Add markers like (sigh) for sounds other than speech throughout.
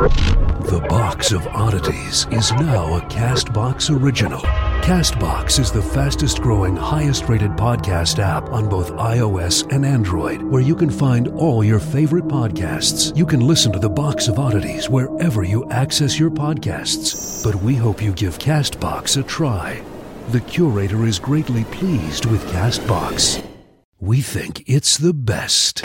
The Box of Oddities is now a Castbox original. Castbox is the fastest growing, highest rated podcast app on both iOS and Android, where you can find all your favorite podcasts. You can listen to The Box of Oddities wherever you access your podcasts. But we hope you give Castbox a try. The curator is greatly pleased with Castbox. We think it's the best.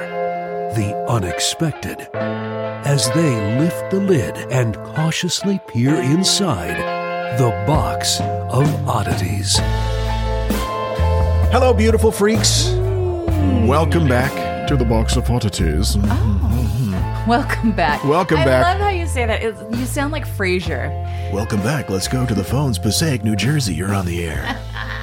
the unexpected as they lift the lid and cautiously peer inside the box of oddities. Hello, beautiful freaks. Welcome back to the box of oddities. Oh, Welcome back. Welcome I back. I love how you say that. It, you sound like Frasier. Welcome back. Let's go to the phones. Passaic, New Jersey. You're on the air. (laughs)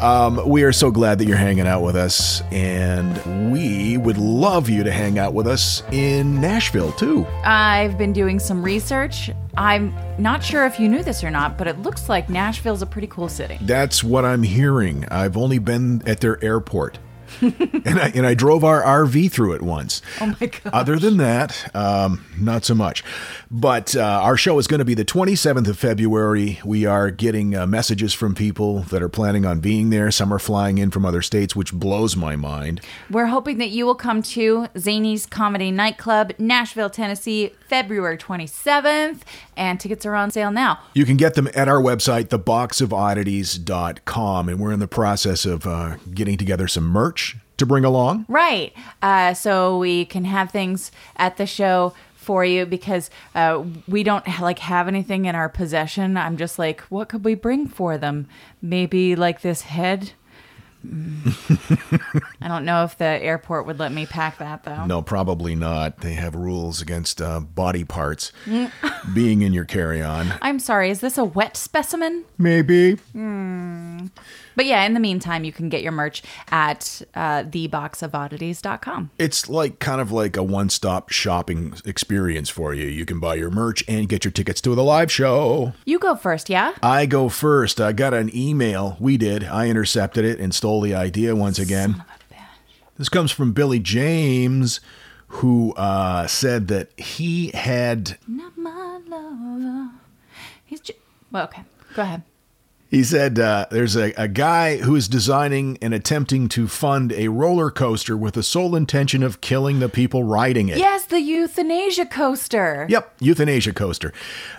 um, we are so glad that you're hanging out with us, and we would love you to hang out with us in Nashville too. I've been doing some research. I'm not sure if you knew this or not, but it looks like Nashville's a pretty cool city. That's what I'm hearing. I've only been at their airport. (laughs) and I and I drove our RV through it once. Oh my god. Other than that, um, not so much. But uh, our show is going to be the 27th of February. We are getting uh, messages from people that are planning on being there. Some are flying in from other states, which blows my mind. We're hoping that you will come to Zanies Comedy Nightclub, Nashville, Tennessee, February 27th, and tickets are on sale now. You can get them at our website, theboxofoddities.com. And we're in the process of uh, getting together some merch to bring along. Right. Uh, so we can have things at the show for you because uh, we don't like have anything in our possession. I'm just like, what could we bring for them? Maybe like this head. Mm. (laughs) I don't know if the airport would let me pack that though. No, probably not. They have rules against uh, body parts being in your carry on. (laughs) I'm sorry. Is this a wet specimen? Maybe. But yeah, in the meantime, you can get your merch at uh, theboxofoddities.com. It's like kind of like a one stop shopping experience for you. You can buy your merch and get your tickets to the live show. You go first, yeah? I go first. I got an email. We did. I intercepted it and stole the idea once again. This comes from Billy James, who uh, said that he had Not my lover. He's just. Well, okay. Go ahead. He said uh, there's a, a guy who is designing and attempting to fund a roller coaster with the sole intention of killing the people riding it. Yes, the euthanasia coaster. Yep, euthanasia coaster.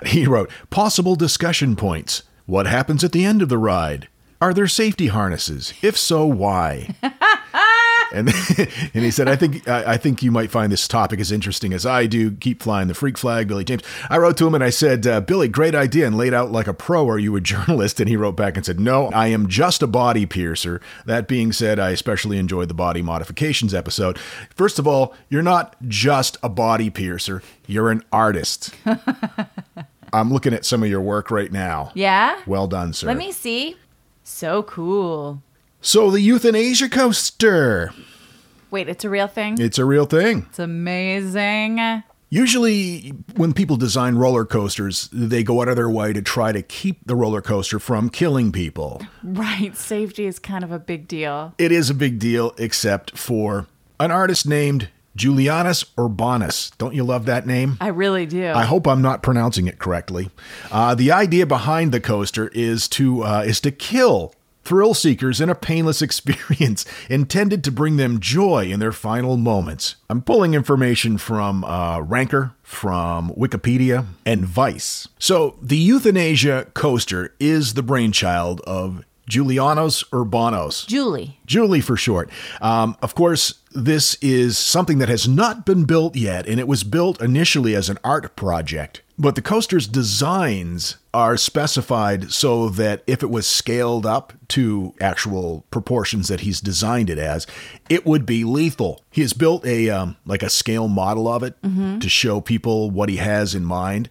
He wrote possible discussion points. What happens at the end of the ride? Are there safety harnesses? If so, why? (laughs) and (laughs) and he said, I think I, I think you might find this topic as interesting as I do. Keep flying the freak flag, Billy James. I wrote to him and I said, uh, Billy, great idea, and laid out like a pro. Are you a (laughs) journalist? And he wrote back and said, No, I am just a body piercer. That being said, I especially enjoyed the body modifications episode. First of all, you're not just a body piercer; you're an artist. (laughs) I'm looking at some of your work right now. Yeah? Well done, sir. Let me see. So cool. So the euthanasia coaster. Wait, it's a real thing? It's a real thing. It's amazing. Usually, when people design roller coasters, they go out of their way to try to keep the roller coaster from killing people. Right. Safety is kind of a big deal. It is a big deal, except for an artist named Julijonas Urbonas. Don't you love that name? I really do. I hope I'm not pronouncing it correctly. Uh, the idea behind the coaster is to uh, is to kill thrill seekers in a painless (laughs) experience intended to bring them joy in their final moments. I'm pulling information from uh, Ranker, from Wikipedia, and Vice. So the euthanasia coaster is the brainchild of Julijonas Urbonas. Julie. Julie for short. Um, of course, this is something that has not been built yet, and it was built initially as an art project. But the coaster's designs are specified so that if it was scaled up to actual proportions that he's designed it as, it would be lethal. He has built a um, like a scale model of it to show people what he has in mind,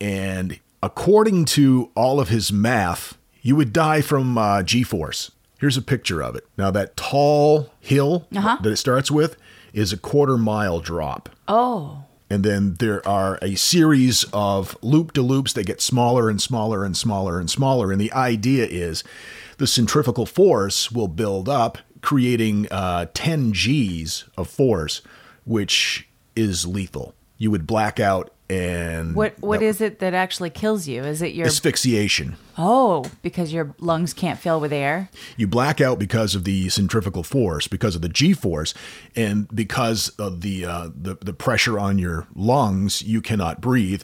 and according to all of his math, you would die from uh, G-force. Here's a picture of it. Now that tall hill that it starts with is a quarter mile drop. Oh. And then there are a series of loop de loops that get smaller and smaller and smaller and smaller. And the idea is the centrifugal force will build up, creating uh, 10 G's of force, which is lethal. You would black out and. What what that- is it that actually kills you? Is it your Asphyxiation. Oh, because your lungs can't fill with air? You black out because of the centrifugal force, because of the G force, and because of the, uh, the the pressure on your lungs. You cannot breathe,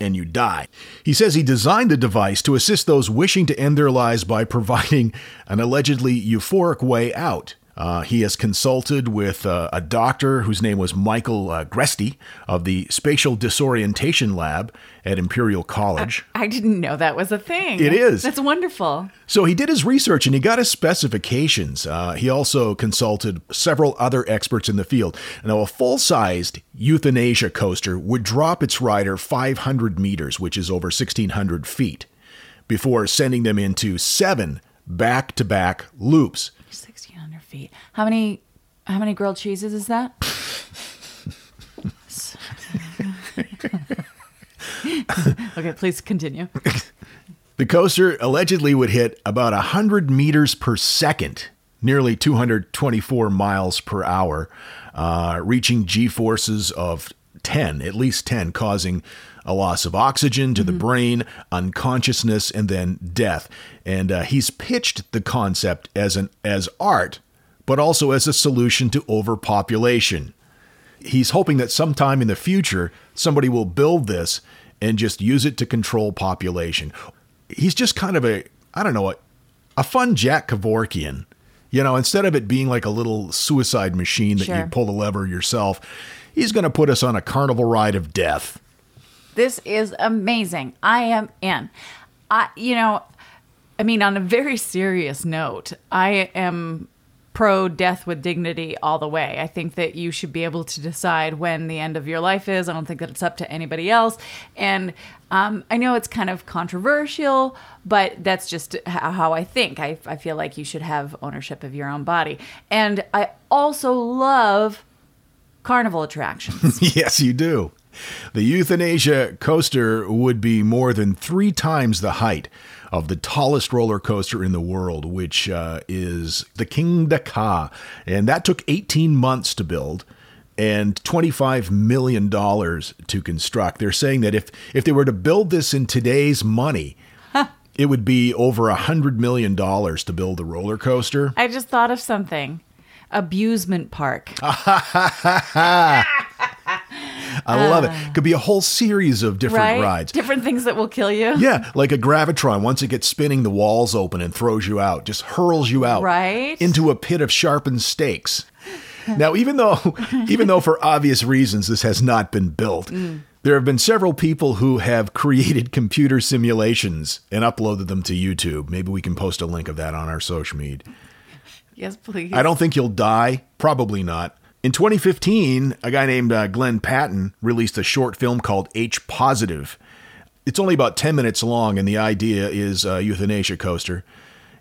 and you die. He says he designed the device to assist those wishing to end their lives by providing an allegedly euphoric way out. Uh, he has consulted with uh, a doctor whose name was Michael uh, Gresty of the Spatial Disorientation Lab at Imperial College. I didn't know that was a thing. It is. That's wonderful. So he did his research and he got his specifications. Uh, he also consulted several other experts in the field. Now, a full sized euthanasia coaster would drop its rider 500 meters, which is over 1,600 feet, before sending them into seven back to back loops. Feet. How many how many grilled cheeses is that? (laughs) okay, please continue. The coaster allegedly would hit about 100 meters per second, nearly 224 miles per hour, uh, reaching G forces of 10, at least 10, causing a loss of oxygen to the brain, unconsciousness, and then death. And uh, he's pitched the concept as an as art, but also as a solution to overpopulation he's hoping that sometime in the future somebody will build this and just use it to control population. He's just kind of a I don't know a, a fun Jack Kevorkian. You know, instead of it being like a little suicide machine that Sure. you pull the lever yourself, he's going to put us on a carnival ride of death. This is amazing. I am in. I you know, I mean on a very serious note, I am pro death with dignity all the way. I think that you should be able to decide when the end of your life is. I don't think that it's up to anybody else. And um, I know it's kind of controversial, but that's just how I think. I, I feel like you should have ownership of your own body. And I also love carnival attractions. (laughs) yes, you do. The euthanasia coaster would be more than three times the height of the tallest roller coaster in the world, which uh, is the Kingda Ka. And that took 18 months to build and $25 million to construct. They're saying that if, if they were to build this in today's money, it would be over $100 million to build the roller coaster. I just thought of something. Abusement park. (laughs) (laughs) I love it. Could be a whole series of different right? rides. Different things that will kill you. Yeah, like a gravitron. Once it gets spinning, the walls open and throws you out, just hurls you out Right. into a pit of sharpened stakes. Now, even though, (laughs) even though for obvious reasons this has not been built, Mm. there have been several people who have created computer simulations and uploaded them to YouTube. Maybe we can post a link of that on our social media. Yes, please. I don't think you'll die. Probably not. In 2015, a guy named uh, Glenn Patton released a short film called H Positive. It's only about 10 minutes long, and the idea is a euthanasia coaster.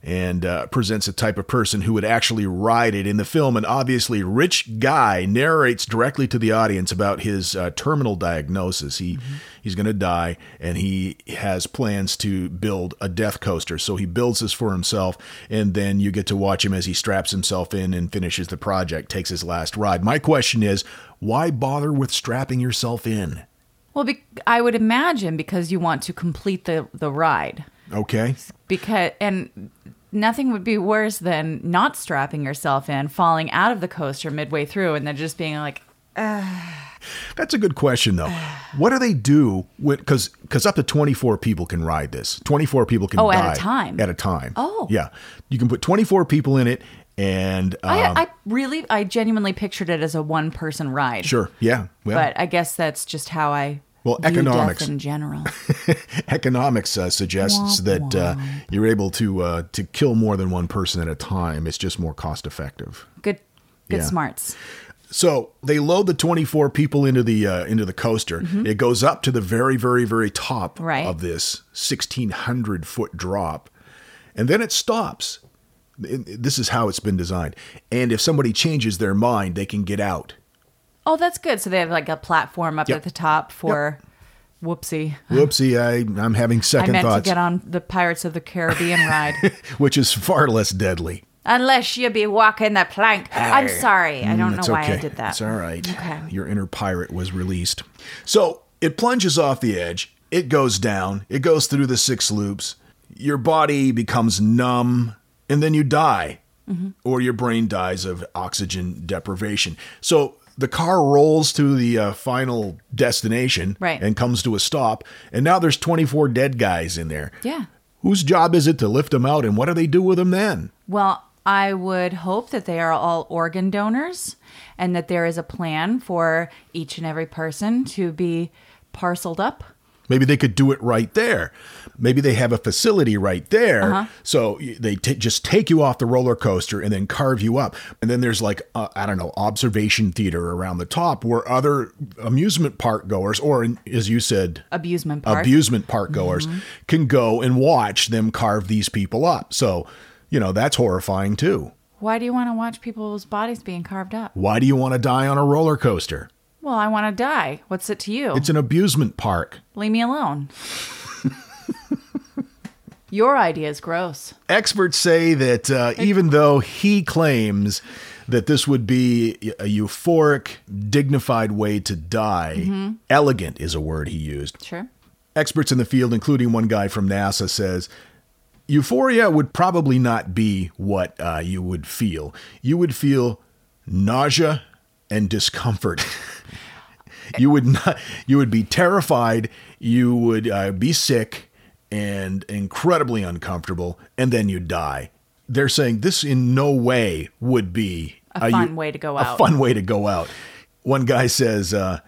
And uh, presents a type of person who would actually ride it in the film. And obviously, Rich Guy narrates directly to the audience about his uh, terminal diagnosis. He he's going to die, and he has plans to build a death coaster. So he builds this for himself, and then you get to watch him as he straps himself in and finishes the project, takes his last ride. My question is, why bother with strapping yourself in? Well, be- I would imagine because you want to complete the the ride. Okay. Because and nothing would be worse than not strapping yourself in, falling out of the coaster midway through, and then just being like, That's a good question, though. (sighs) What do they do with because because up to twenty four people can ride this. Twenty four people can Oh, at a time. At a time. Oh. yeah. You can put twenty four people in it, and um, I, I really, I genuinely pictured it as a one person ride. sure, yeah. Well, But I guess that's just how I Well, economics. in general. (laughs) economics uh, suggests that uh, you're able to uh, to kill more than one person at a time. It's just more cost effective. Good, good Yeah. smarts. So they load the 24 people into the uh, into the coaster. It goes up to the very, very, very top Mm-hmm. Right. of this 1600 foot drop, and then it stops. This is how it's been designed. And if somebody changes their mind, they can get out. Oh, that's good. So they have like a platform up Yep. at the top for. Whoopsie. Whoopsie, I, I'm having second I meant thoughts, to get on the Pirates of the Caribbean ride. (laughs) which is far less deadly. Unless you be walking the plank. I'm sorry. I don't Mm, know why okay. I did that. It's all right. Okay. Your inner pirate was released. So it plunges off the edge. It goes down. It goes through the six loops. Your body becomes numb, and then you die, Mm-hmm. or your brain dies of oxygen deprivation. So the car rolls to the uh, final destination Right. and comes to a stop. And now there's 24 dead guys in there. Yeah. Whose job is it to lift them out, and what do they do with them then? Well, I would hope that they are all organ donors and that there is a plan for each and every person to be parceled up. Maybe they could do it right there. Maybe they have a facility right there. Uh-huh. So they t- just take you off the roller coaster and then carve you up. And then there's like, uh, I don't know, observation theater around the top where other amusement park goers, or in- as you said, Abusement park. abusement park goers, Mm-hmm. can go and watch them carve these people up. So, you know, that's horrifying too. Why do you want to watch people's bodies being carved up? Why do you want to die on a roller coaster? Well, I want to die. What's it to you? It's an abusement park. Leave me alone. (laughs) Your idea is gross. Experts say that uh, even though he claims that this would be a euphoric, dignified way to die, elegant is a word he used. Sure. Experts in the field, including one guy from NASA, says euphoria would probably not be what uh, you would feel. You would feel nausea and discomfort. (laughs) you would not. You would be terrified. You would uh, be sick and incredibly uncomfortable, and then you'd die. They're saying this in no way would be A fun way to go out. a fun way to go out. One guy says uh,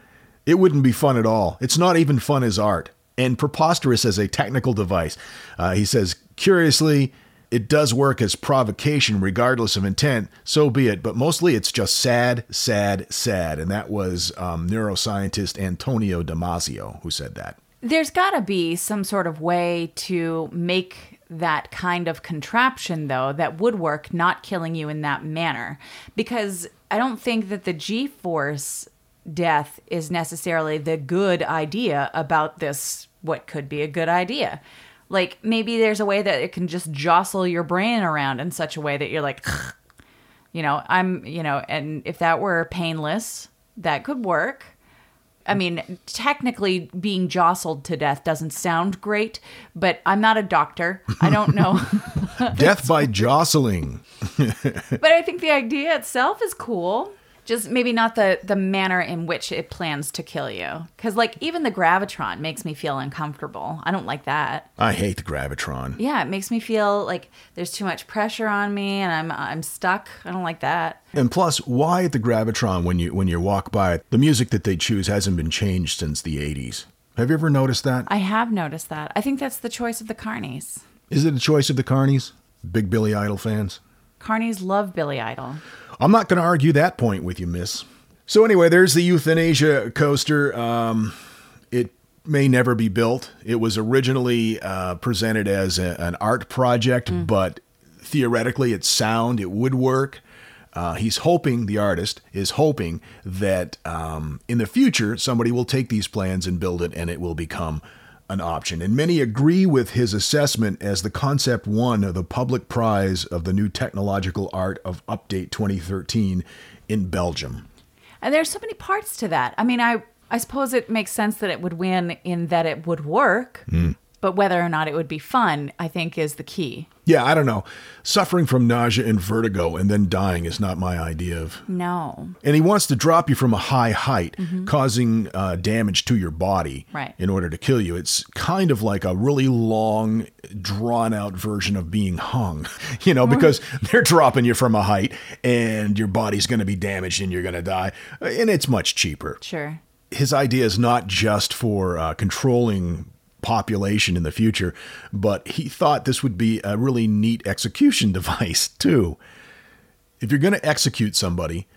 it wouldn't be fun at all. It's not even fun as art and preposterous as a technical device. Uh, he says, curiously, it does work as provocation regardless of intent, so be it, but mostly it's just sad, sad, sad. And that was um, neuroscientist Antonio Damasio who said that. There's got to be some sort of way to make that kind of contraption, though, that would work, not killing you in that manner. Because I don't think that the G force death is necessarily the good idea about this, what could be a good idea. Like maybe there's a way that it can just jostle your brain around in such a way that you're like, you know, I'm, you know, and if that were painless, that could work. I mean, technically, being jostled to death doesn't sound great, but I'm not a doctor. I don't know. (laughs) Death by jostling. (laughs) but I think the idea itself is cool. Just maybe not the the manner in which it plans to kill you. Because like even the gravitron makes me feel uncomfortable. I don't like that. I hate the Gravitron. Yeah, it makes me feel like there's too much pressure on me and I'm I'm stuck. I don't like that. And plus, why at the Gravitron when you when you walk by it, the music that they choose hasn't been changed since the 80s. Have you ever noticed that? I have noticed that. I think that's the choice of the carnies. Is it a choice of the Carnies? Big Billy Idol fans? Carnies love Billy Idol. I'm not going to argue that point with you, miss. So, anyway, there's the euthanasia coaster. Um, it may never be built. It was originally uh, presented as a, an art project, but theoretically it's sound, it would work. Uh, he's hoping, the artist is hoping that um, in the future somebody will take these plans and build it and it will become an option. And many agree with his assessment as the concept won the public prize of the new technological art of Update 2013 in Belgium. And there's so many parts to that. I mean, I I suppose it makes sense that it would win in that it would work, hmm. But whether or not it would be fun, I think, is the key. Yeah, I don't know. Suffering from nausea and vertigo and then dying is not my idea of. No. And he wants to drop you from a high height, causing uh, damage to your body Right. in order to kill you. It's kind of like a really long, drawn out version of being hung, (laughs) you know, because they're dropping you from a height and your body's going to be damaged and you're going to die. And it's much cheaper Sure. his idea is not just for uh, controlling population in the future, but he thought this would be a really neat execution (laughs) device too. If you're going to execute somebody,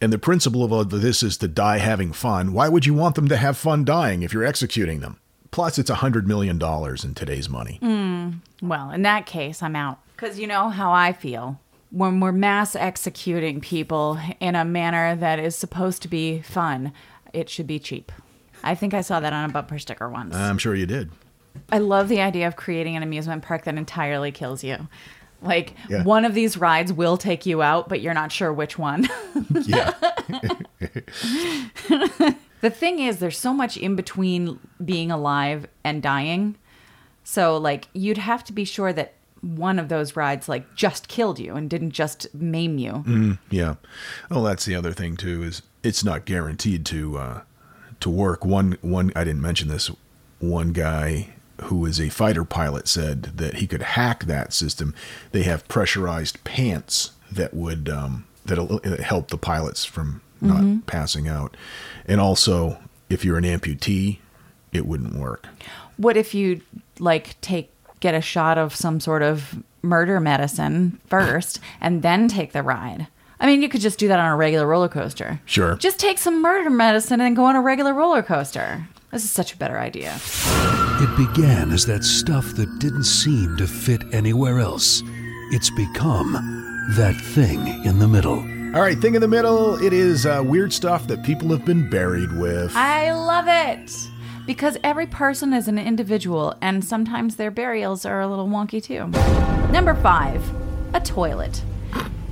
and the principle of this is to die having fun, why would you want them to have fun dying if you're executing them? Plus, it's a $100 million in today's money. Hmm. Well, in that case, I'm out. Because you know how I feel. When we're mass executing people in a manner that is supposed to be fun, it should be cheap. I think I saw that on a bumper sticker once. I'm sure you did. I love the idea of creating an amusement park that entirely kills you. Like, Yeah. one of these rides will take you out, but you're not sure which one. (laughs) Yeah. The thing is, there's so much in between being alive and dying. So, like, you'd have to be sure that one of those rides, like, just killed you and didn't just maim you. Yeah. Oh, that's the other thing too is it's not guaranteed to uh, to work. One one I didn't mention this. One guy who is a fighter pilot said that he could hack that system. They have pressurized pants that would um, that'll uh, help the pilots from not passing out. And also, if you're an amputee, it wouldn't work. What if you, like, take, get a shot of some sort of murder medicine first and then take the ride? I mean, you could just do that on a regular roller coaster. Sure. Just take some murder medicine and go on a regular roller coaster. This is such a better idea. It began as that stuff that didn't seem to fit anywhere else. It's become that thing in the middle. All right, thing in the middle. It is uh, weird stuff that people have been buried with. I love it because every person is an individual, and sometimes their burials are a little wonky too. Number five, a toilet.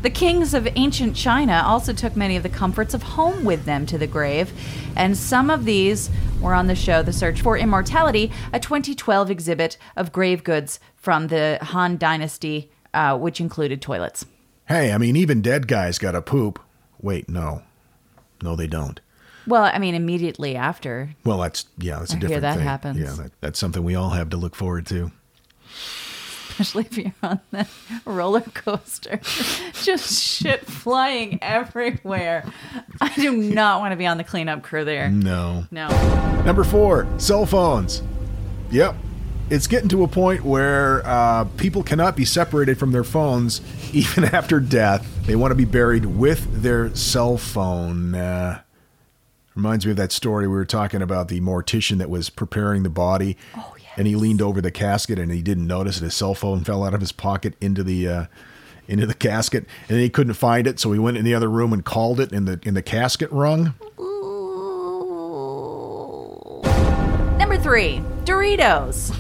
The kings of ancient China also took many of the comforts of home with them to the grave, and some of these were on the show The Search for Immortality, a 2012 exhibit of grave goods from the Han Dynasty, uh, which included toilets. Hey, I mean, even dead guys got to poop. Wait, no. No, they don't. Well, I mean, immediately after. Well, that's, yeah, that's a I hear different that thing. happens. Yeah, that, that's something we all have to look forward to. Especially if you're on the roller coaster. (laughs) Just shit flying everywhere. I do not want to be on the cleanup crew there. No. No. Number four, cell phones. Yep. It's getting to a point where uh, people cannot be separated from their phones (laughs) even after death. They want to be buried with their cell phone. Uh, reminds me of that story we were talking about the mortician that was preparing the body. Oh, And he leaned over the casket and he didn't notice that his cell phone fell out of his pocket into the uh, into the casket, and he couldn't find it, so he went in the other room and called it, and the in the casket rung. Number three, Doritos.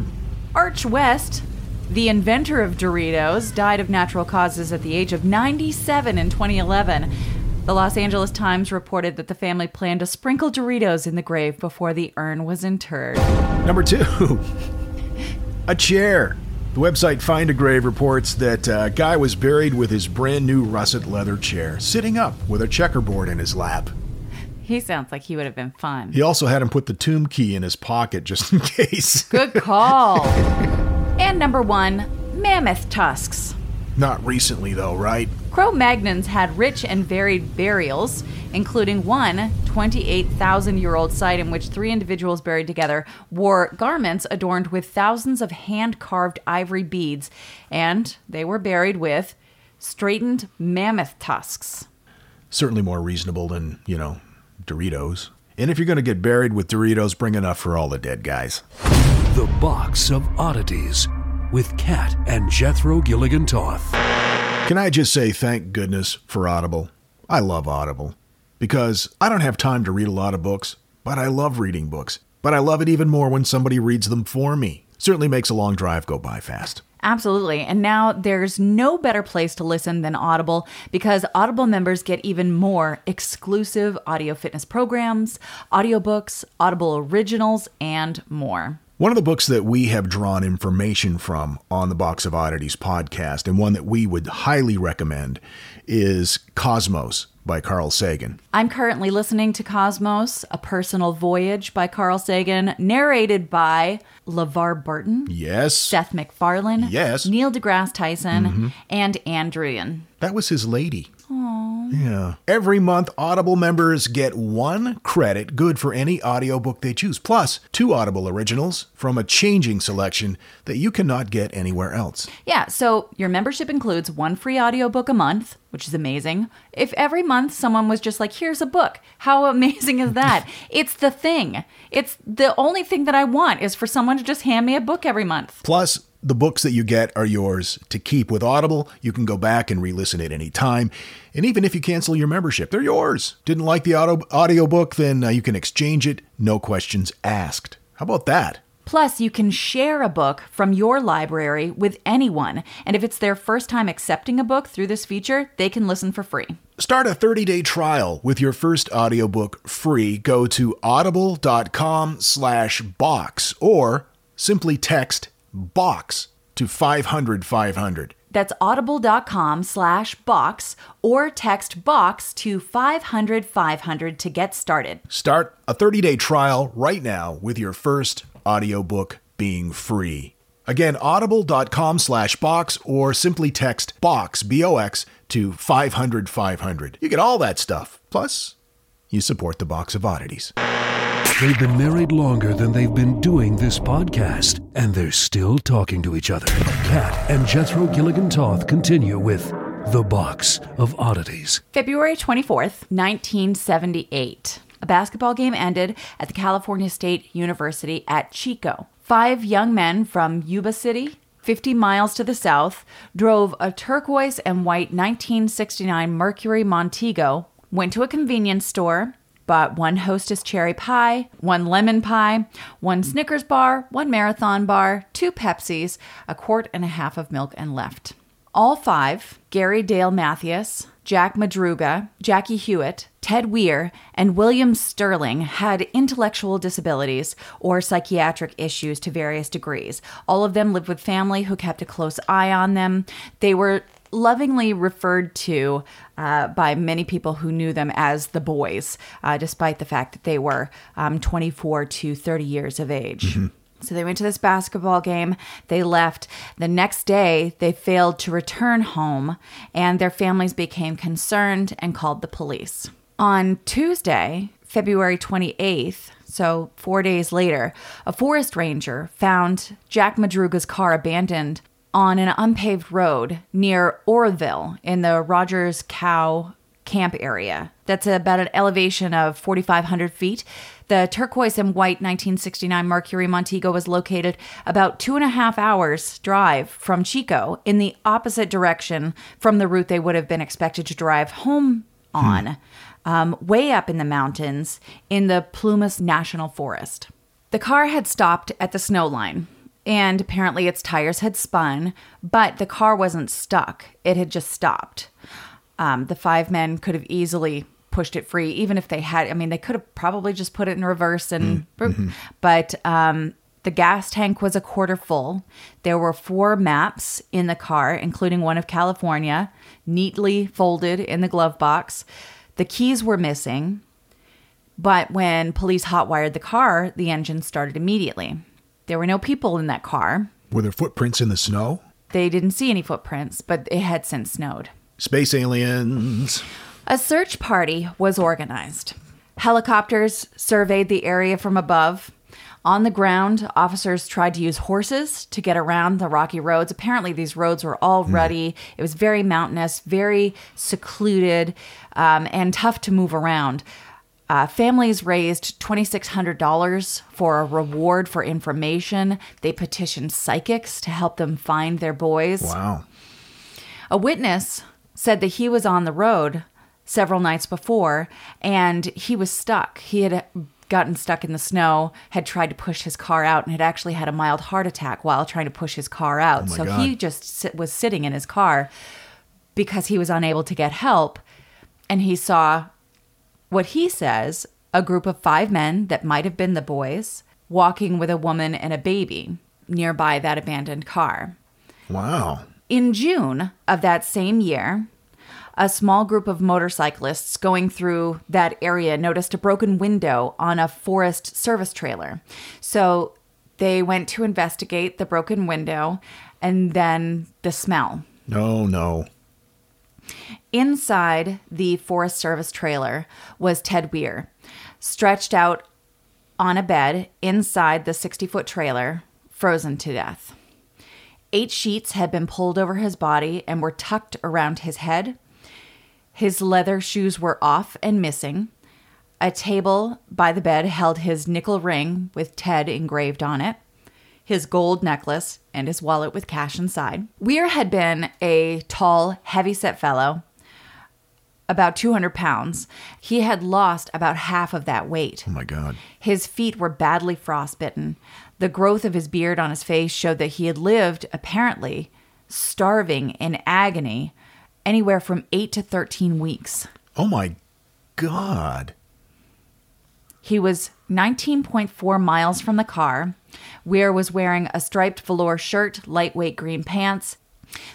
(laughs) Arch West, the inventor of Doritos, died of natural causes at the age of 97 in 2011. The Los Angeles Times reported that the family planned to sprinkle Doritos in the grave before the urn was interred. Number two, a chair. The website Find a Grave reports that a guy was buried with his brand new russet leather chair, sitting up with a checkerboard in his lap. He sounds like he would have been fun. He also had him put the tomb key in his pocket just in (laughs) case. Good call. (laughs) and number one, mammoth tusks. Not recently, though, right? Cro Magnons had rich and varied burials, including one 28,000 year old site in which three individuals buried together wore garments adorned with thousands of hand carved ivory beads, and they were buried with straightened mammoth tusks. Certainly more reasonable than, you know, Doritos. And if you're going to get buried with Doritos, bring enough for all the dead guys. The Box of Oddities. With Kat and Jethro Gilligan Toth. Can I just say thank goodness for Audible? I love Audible because I don't have time to read a lot of books, but I love reading books. But I love it even more when somebody reads them for me. Certainly makes a long drive go by fast. Absolutely. And now there's no better place to listen than Audible because Audible members get even more exclusive audio fitness programs, audiobooks, Audible originals, and more. One of the books that we have drawn information from on the Box of Oddities podcast, and one that we would highly recommend, is Cosmos by Carl Sagan. I'm currently listening to Cosmos, A Personal Voyage by Carl Sagan, narrated by LeVar Burton, Yes. Seth MacFarlane, Yes. Mm-hmm. Neil deGrasse Tyson, and Ann Druyan. That was his lady. Yeah. Every month, Audible members get one credit good for any audiobook they choose, plus two Audible originals from a changing selection that you cannot get anywhere else. Yeah, so your membership includes one free audiobook a month, which is amazing. If every month someone was just like, here's a book, how (laughs) amazing is that? it's the thing. It's the only thing that I want is for someone to just hand me a book every month. Plus, the books that you get are yours to keep with Audible. You can go back and re-listen at any time. And even if you cancel your membership, they're yours. Didn't like the audio audiobook, then uh, you can exchange it, no questions asked. How about that? Plus, you can share a book from your library with anyone. And if it's their first time accepting a book through this feature, they can listen for free. Start a 30-day trial with your first audiobook free. Go to audible.com slash box or simply text box to 500 500. That's audible.com slash box or text box to 500 500 to get started. Start a 30-day trial right now with your first audiobook being free. Again, audible.com slash box or simply text box, B-O-X, to 500 500. You get all that stuff. Plus, you support the Box of Oddities. They've been married longer than they've been doing this podcast, and they're still talking to each other. Kat and Jethro Gilligan Toth continue with The Box of Oddities. February 24th, 1978. A basketball game ended at the California State University at Chico. Five young men from Yuba City, 50 miles to the south, drove a turquoise and white 1969 Mercury Montego, went to a convenience store, bought one Hostess cherry pie, one lemon pie, one Snickers bar, one marathon bar, two Pepsis, a quart and a half of milk, and left. All five, Gary Dale Mathias, Jack Madruga, Jackie Huett, Ted Weir, and William Sterling had intellectual disabilities or psychiatric issues to various degrees. All of them lived with family who kept a close eye on them. They were lovingly referred to uh, by many people who knew them as the boys, uh, despite the fact that they were um, 24 to 30 years of age. So they went to this basketball game. They left. The next day, they failed to return home, and their families became concerned and called the police. On Tuesday, February 28th, so four days later, a forest ranger found Jack Madruga's car abandoned on an unpaved road near Oroville in the Rogers Cow camp area. That's about an elevation of 4,500 feet. The turquoise and white 1969 Mercury Montego was located about two and a half hours drive from Chico in the opposite direction from the route they would have been expected to drive home on, um, way up in the mountains in the Plumas National Forest. The car had stopped at the snow line, and apparently its tires had spun, but the car wasn't stuck. It had just stopped. Um, the five men could have easily pushed it free, even if they had. I mean, they could have probably just put it in reverse and. But um, the gas tank was a quarter full. There were four maps in the car, including one of California, neatly folded in the glove box. The keys were missing. But when police hotwired the car, the engine started immediately. There were no people in that car. Were there footprints in the snow? They didn't see any footprints, but it had since snowed. Space aliens. A search party was organized. Helicopters surveyed the area from above. On the ground, officers tried to use horses to get around the rocky roads. Apparently, these roads were all rutty. It was very mountainous, very secluded, um, and tough to move around. Uh, families raised $2,600 for a reward for information. They petitioned psychics to help them find their boys. Wow. A witness said that he was on the road several nights before and he was stuck. He had gotten stuck in the snow, had tried to push his car out, and had actually had a mild heart attack while trying to push his car out. my so God. he just sit, was sitting in his car because he was unable to get help. And he saw what he says a group of five men that might have been the boys walking with a woman and a baby nearby that abandoned car. Wow. In June of that same year, a small group of motorcyclists going through that area noticed a broken window on a Forest Service trailer. So they went to investigate the broken window and then the smell. No, no. Inside the Forest Service trailer was Ted Weir, stretched out on a bed inside the 60 foot trailer, frozen to death. Eight sheets had been pulled over his body and were tucked around his head. His leather shoes were off and missing. A table by the bed held his nickel ring with Ted engraved on it, his gold necklace, and his wallet with cash inside. Weir had been a tall, heavy set fellow, about 200 pounds. He had lost about half of that weight. Oh my God. His feet were badly frostbitten. The growth of his beard on his face showed that he had lived, apparently, starving in agony, anywhere from 8 to 13 weeks. Oh my God. He was 19.4 miles from the car. Weir was wearing a striped velour shirt, lightweight green pants.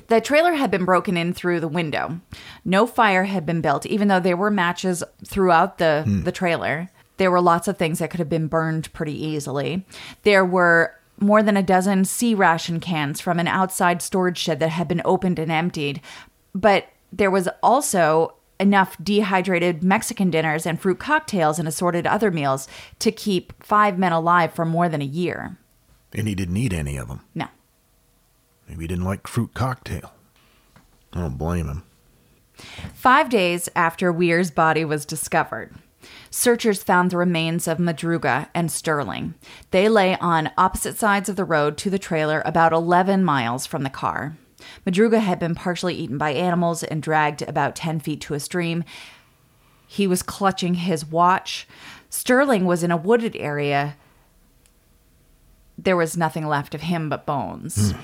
The trailer had been broken in through the window. No fire had been built, even though there were matches throughout the, hmm. the trailer. There were lots of things that could have been burned pretty easily. There were more than a dozen C ration cans from an outside storage shed that had been opened and emptied. But there was also enough dehydrated Mexican dinners and fruit cocktails and assorted other meals to keep five men alive for more than a year. And he didn't eat any of them. No. Maybe he didn't like fruit cocktail. I don't blame him. Five days after Weir's body was discovered, searchers found the remains of Madruga and Sterling. They lay on opposite sides of the road to the trailer about 11 miles from the car. Madruga had been partially eaten by animals and dragged about 10 feet to a stream. He was clutching his watch. Sterling was in a wooded area. There was nothing left of him but bones. Hmm.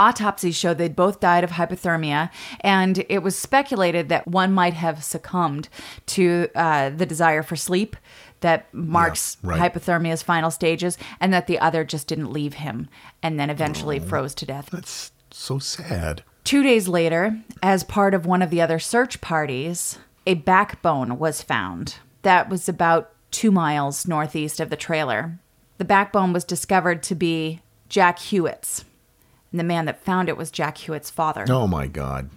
Autopsies showed they'd both died of hypothermia, and it was speculated that one might have succumbed to uh, the desire for sleep that marks right. hypothermia's final stages, and that the other just didn't leave him and then eventually froze to death. That's so sad. Two days later, as part of one of the other search parties, a backbone was found. That was about two miles northeast of the trailer. The backbone was discovered to be Jack Huett's. And the man that found it was Jack Huett's father. Oh my God.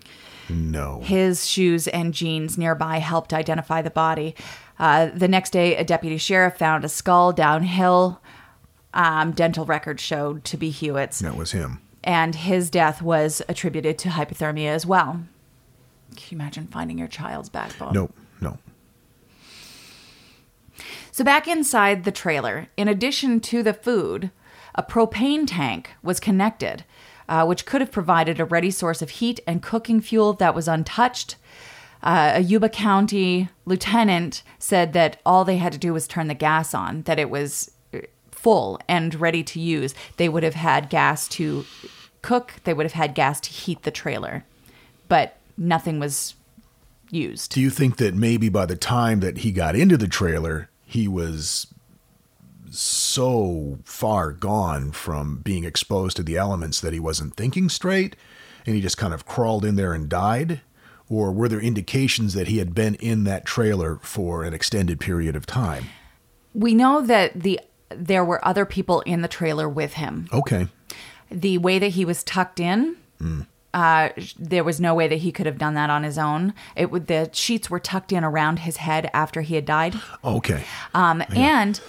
No. His shoes and jeans nearby helped identify the body. Uh, the next day, a deputy sheriff found a skull downhill. Um, dental records showed to be Huett's That was him. and his death was attributed to hypothermia as well. Can you imagine finding your child's backbone? Nope. No. So, back inside the trailer, in addition to the food, a propane tank was connected, uh, which could have provided a ready source of heat and cooking fuel that was untouched. Uh, a Yuba County lieutenant said that all they had to do was turn the gas on, that it was uh, full and ready to use. They would have had gas to cook, they would have had gas to heat the trailer, but nothing was used. Do you think that maybe by the time that he got into the trailer, he was so far gone from being exposed to the elements that he wasn't thinking straight and he just kind of crawled in there and died? Or were there indications that he had been in that trailer for an extended period of time? We know that the there were other people in the trailer with him. Okay. The way that he was tucked in, uh, there was no way that he could have done that on his own. It would the sheets were tucked in around his head after he had died, Okay. um, and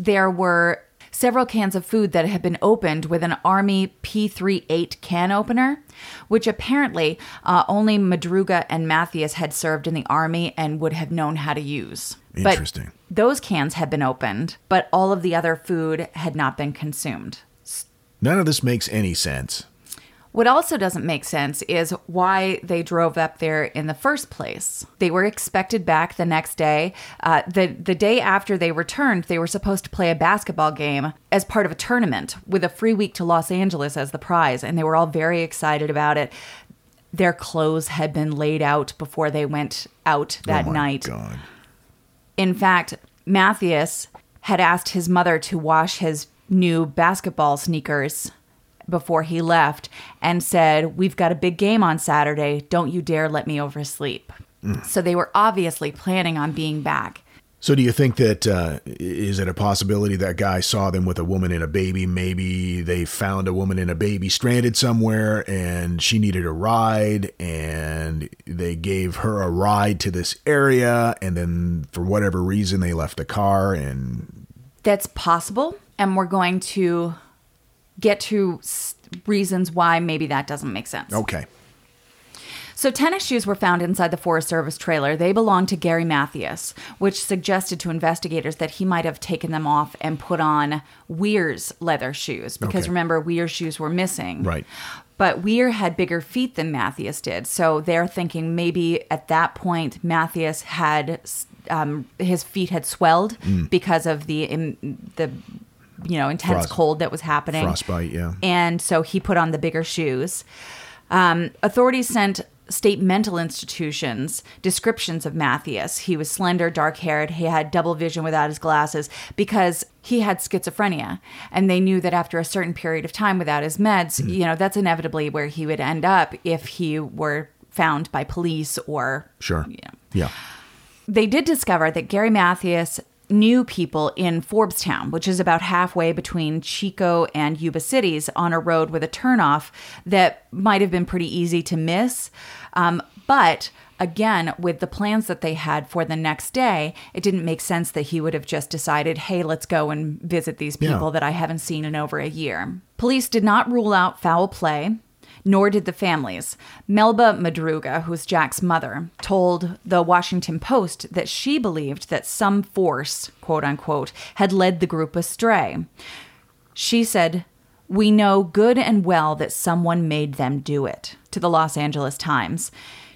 there were several cans of food that had been opened with an Army P38 can opener, which apparently uh, only Madruga and Mathias had served in the Army and would have known how to use. But Interesting. those cans had been opened, but all of the other food had not been consumed. None of this makes any sense. What also doesn't make sense is why they drove up there in the first place. They were expected back the next day. Uh, the the day after they returned, they were supposed to play a basketball game as part of a tournament with a free week to Los Angeles as the prize, and they were all very excited about it. Their clothes had been laid out before they went out that night. oh my night. God. In fact, Mathias had asked his mother to wash his new basketball sneakers before he left and said, We've got a big game on Saturday. Don't you dare let me oversleep. So they were obviously planning on being back. So, do you think that uh, is it a possibility that guy saw them with a woman and a baby? Maybe they found a woman and a baby stranded somewhere, and she needed a ride, and they gave her a ride to this area, and then for whatever reason they left the car, and That's possible. And we're going to get to s- reasons why maybe that doesn't make sense. okay, So, tennis shoes were found inside the Forest Service trailer. They belonged to Gary Mathias, which suggested to investigators that he might have taken them off and put on Weir's leather shoes. Because Okay. remember, Weir's shoes were missing. Right. But Weir had bigger feet than Mathias did. So they're thinking maybe at that point, Mathias had um, his feet had swelled because of the, in, the you know, intense Frost- cold that was happening frostbite, yeah. and so he put on the bigger shoes. Um, authorities sent state mental institutions descriptions of Mathias. He was slender, dark haired, he had double vision without his glasses because he had schizophrenia. And they knew that after a certain period of time without his meds, you know, that's inevitably where he would end up if he were found by police or sure, you know, yeah, they did discover that Gary Mathias knew people in Forbestown, which is about halfway between Chico and Yuba cities, on a road with a turnoff that might have been pretty easy to miss. Um, but again, with the plans that they had for the next day, it didn't make sense that he would have just decided, hey, let's go and visit these Yeah. people that I haven't seen in over a year. Police did not rule out foul play nor did the families. Melba Madruga, who's Jack's mother, told the Washington Post that she believed that some force, quote unquote, had led the group astray. She said, We know good and well that someone made them do it, to the Los Angeles Times.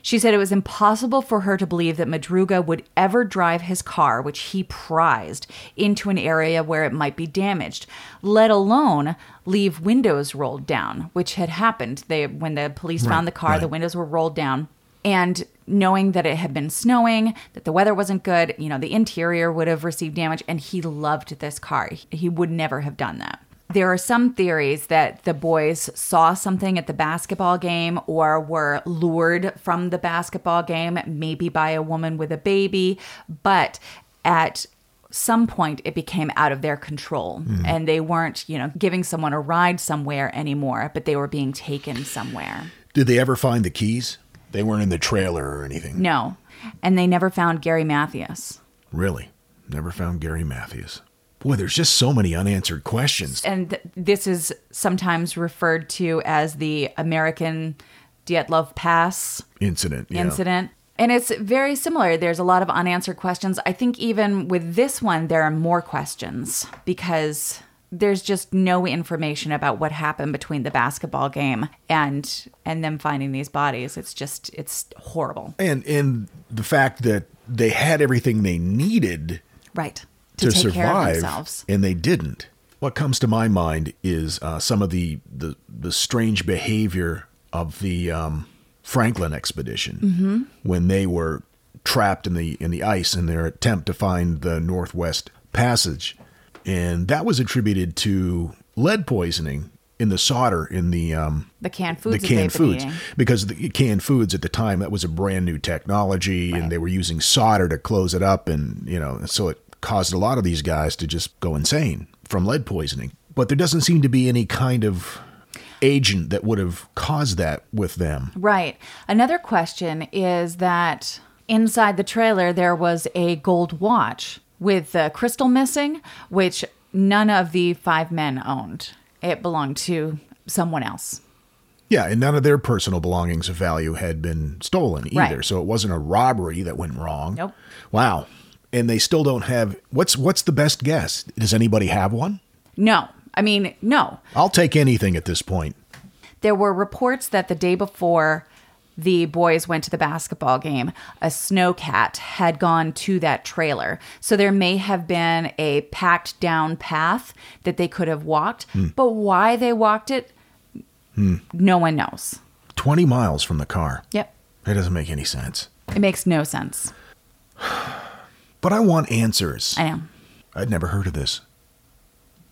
She said it was impossible for her to believe that Madruga would ever drive his car, which he prized, into an area where it might be damaged, let alone leave windows rolled down, which had happened. They when the police found the car, the windows were rolled down. And knowing that it had been snowing, that the weather wasn't good, you know, the interior would have received damage, and he loved this car. He would never have done that. There are some theories that the boys saw something at the basketball game or were lured from the basketball game, maybe by a woman with a baby, but at some point it became out of their control mm-hmm. and they weren't, you know, giving someone a ride somewhere anymore, but they were being taken somewhere. Did they ever find the keys? They weren't in the trailer or anything. No. And they never found Gary Mathias. Really, never found Gary Matthews. Boy, there's just so many unanswered questions. And th- this is sometimes referred to as the American Dyatlov Pass Incident, yeah. incident. And it's very similar. There's a lot of unanswered questions. I think even with this one, there are more questions because there's just no information about what happened between the basketball game and and them finding these bodies. It's just it's horrible. and and the fact that they had everything they needed Right. To, of survive, and they didn't. What comes to my mind is uh, some of the, the the strange behavior of the um, Franklin expedition Mm-hmm. when they were trapped in the in the ice in their attempt to find the Northwest Passage, and that was attributed to lead poisoning in the solder in the um, The canned foods the canned foods. because the canned foods at the time that was a brand new technology and they were using solder to close it up and you know so it caused a lot of these guys to just go insane from lead poisoning but there doesn't seem to be any kind of agent that would have caused that with them Right. Another question is that inside the trailer there was a gold watch with the crystal missing, which none of the five men owned. It belonged to someone else. Yeah, and none of their personal belongings of value had been stolen either. Right. So it wasn't a robbery that went wrong. Nope. Wow. And they still don't have what's what's the best guess? Does anybody have one? No, I mean, no. I'll take anything at this point. There were reports that the day before the boys went to the basketball game, a snowcat had gone to that trailer. So there may have been a packed down path that they could have walked, hmm. but why they walked it, hmm. no one knows. 20 miles from the car. Yep. It doesn't make any sense. It makes no sense. (sighs) But I want answers. I am. I'd never heard of this.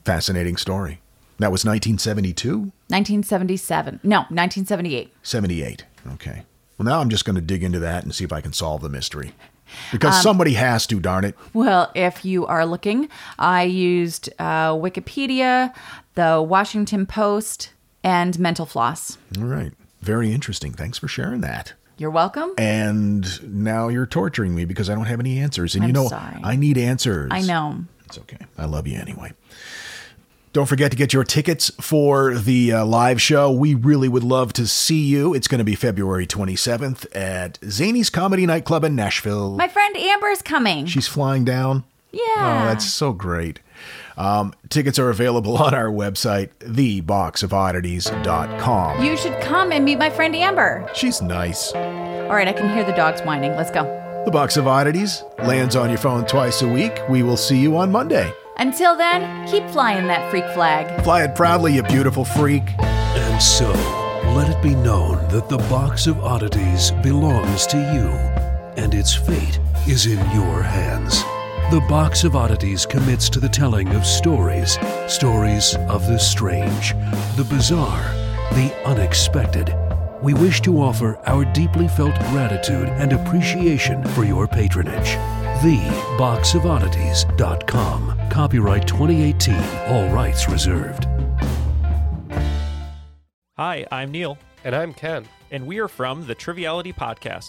Fascinating story. That was 1972? 1977. No, 1978. 78. Okay. Well, now I'm just going to dig into that and see if I can solve the mystery. Because somebody has to, darn it. Well, if you are looking, I used uh, Wikipedia, the Washington Post, and Mental Floss. All right. Very interesting. Thanks for sharing that. You're welcome. And now you're torturing me because I don't have any answers. And you I'm know, sorry. I need answers. I know. It's okay. I love you anyway. Don't forget to get your tickets for the uh, live show. We really would love to see you. It's going to be February 27th at Zanies Comedy Nightclub in Nashville. My friend Amber's coming. She's flying down. yeah. Oh, that's so great. Um, tickets are available (laughs) on our website, theboxofoddities.com. You should come and meet my friend Amber. She's nice. All right, I can hear the dogs whining. Let's go. The Box of Oddities lands on your phone twice a week. We will see you on Monday. Until then, keep flying that freak flag. Fly it proudly, you beautiful freak. And so, let it be known that the box of oddities belongs to you, and its fate is in your hands. The Box of Oddities commits to the telling of stories, stories of the strange, the bizarre, the unexpected. We wish to offer our deeply felt gratitude and appreciation for your patronage. TheBoxOfOddities.com. Copyright 2018. All rights reserved. Hi, I'm Neil, And I'm Ken. and we are from the Triviality Podcast,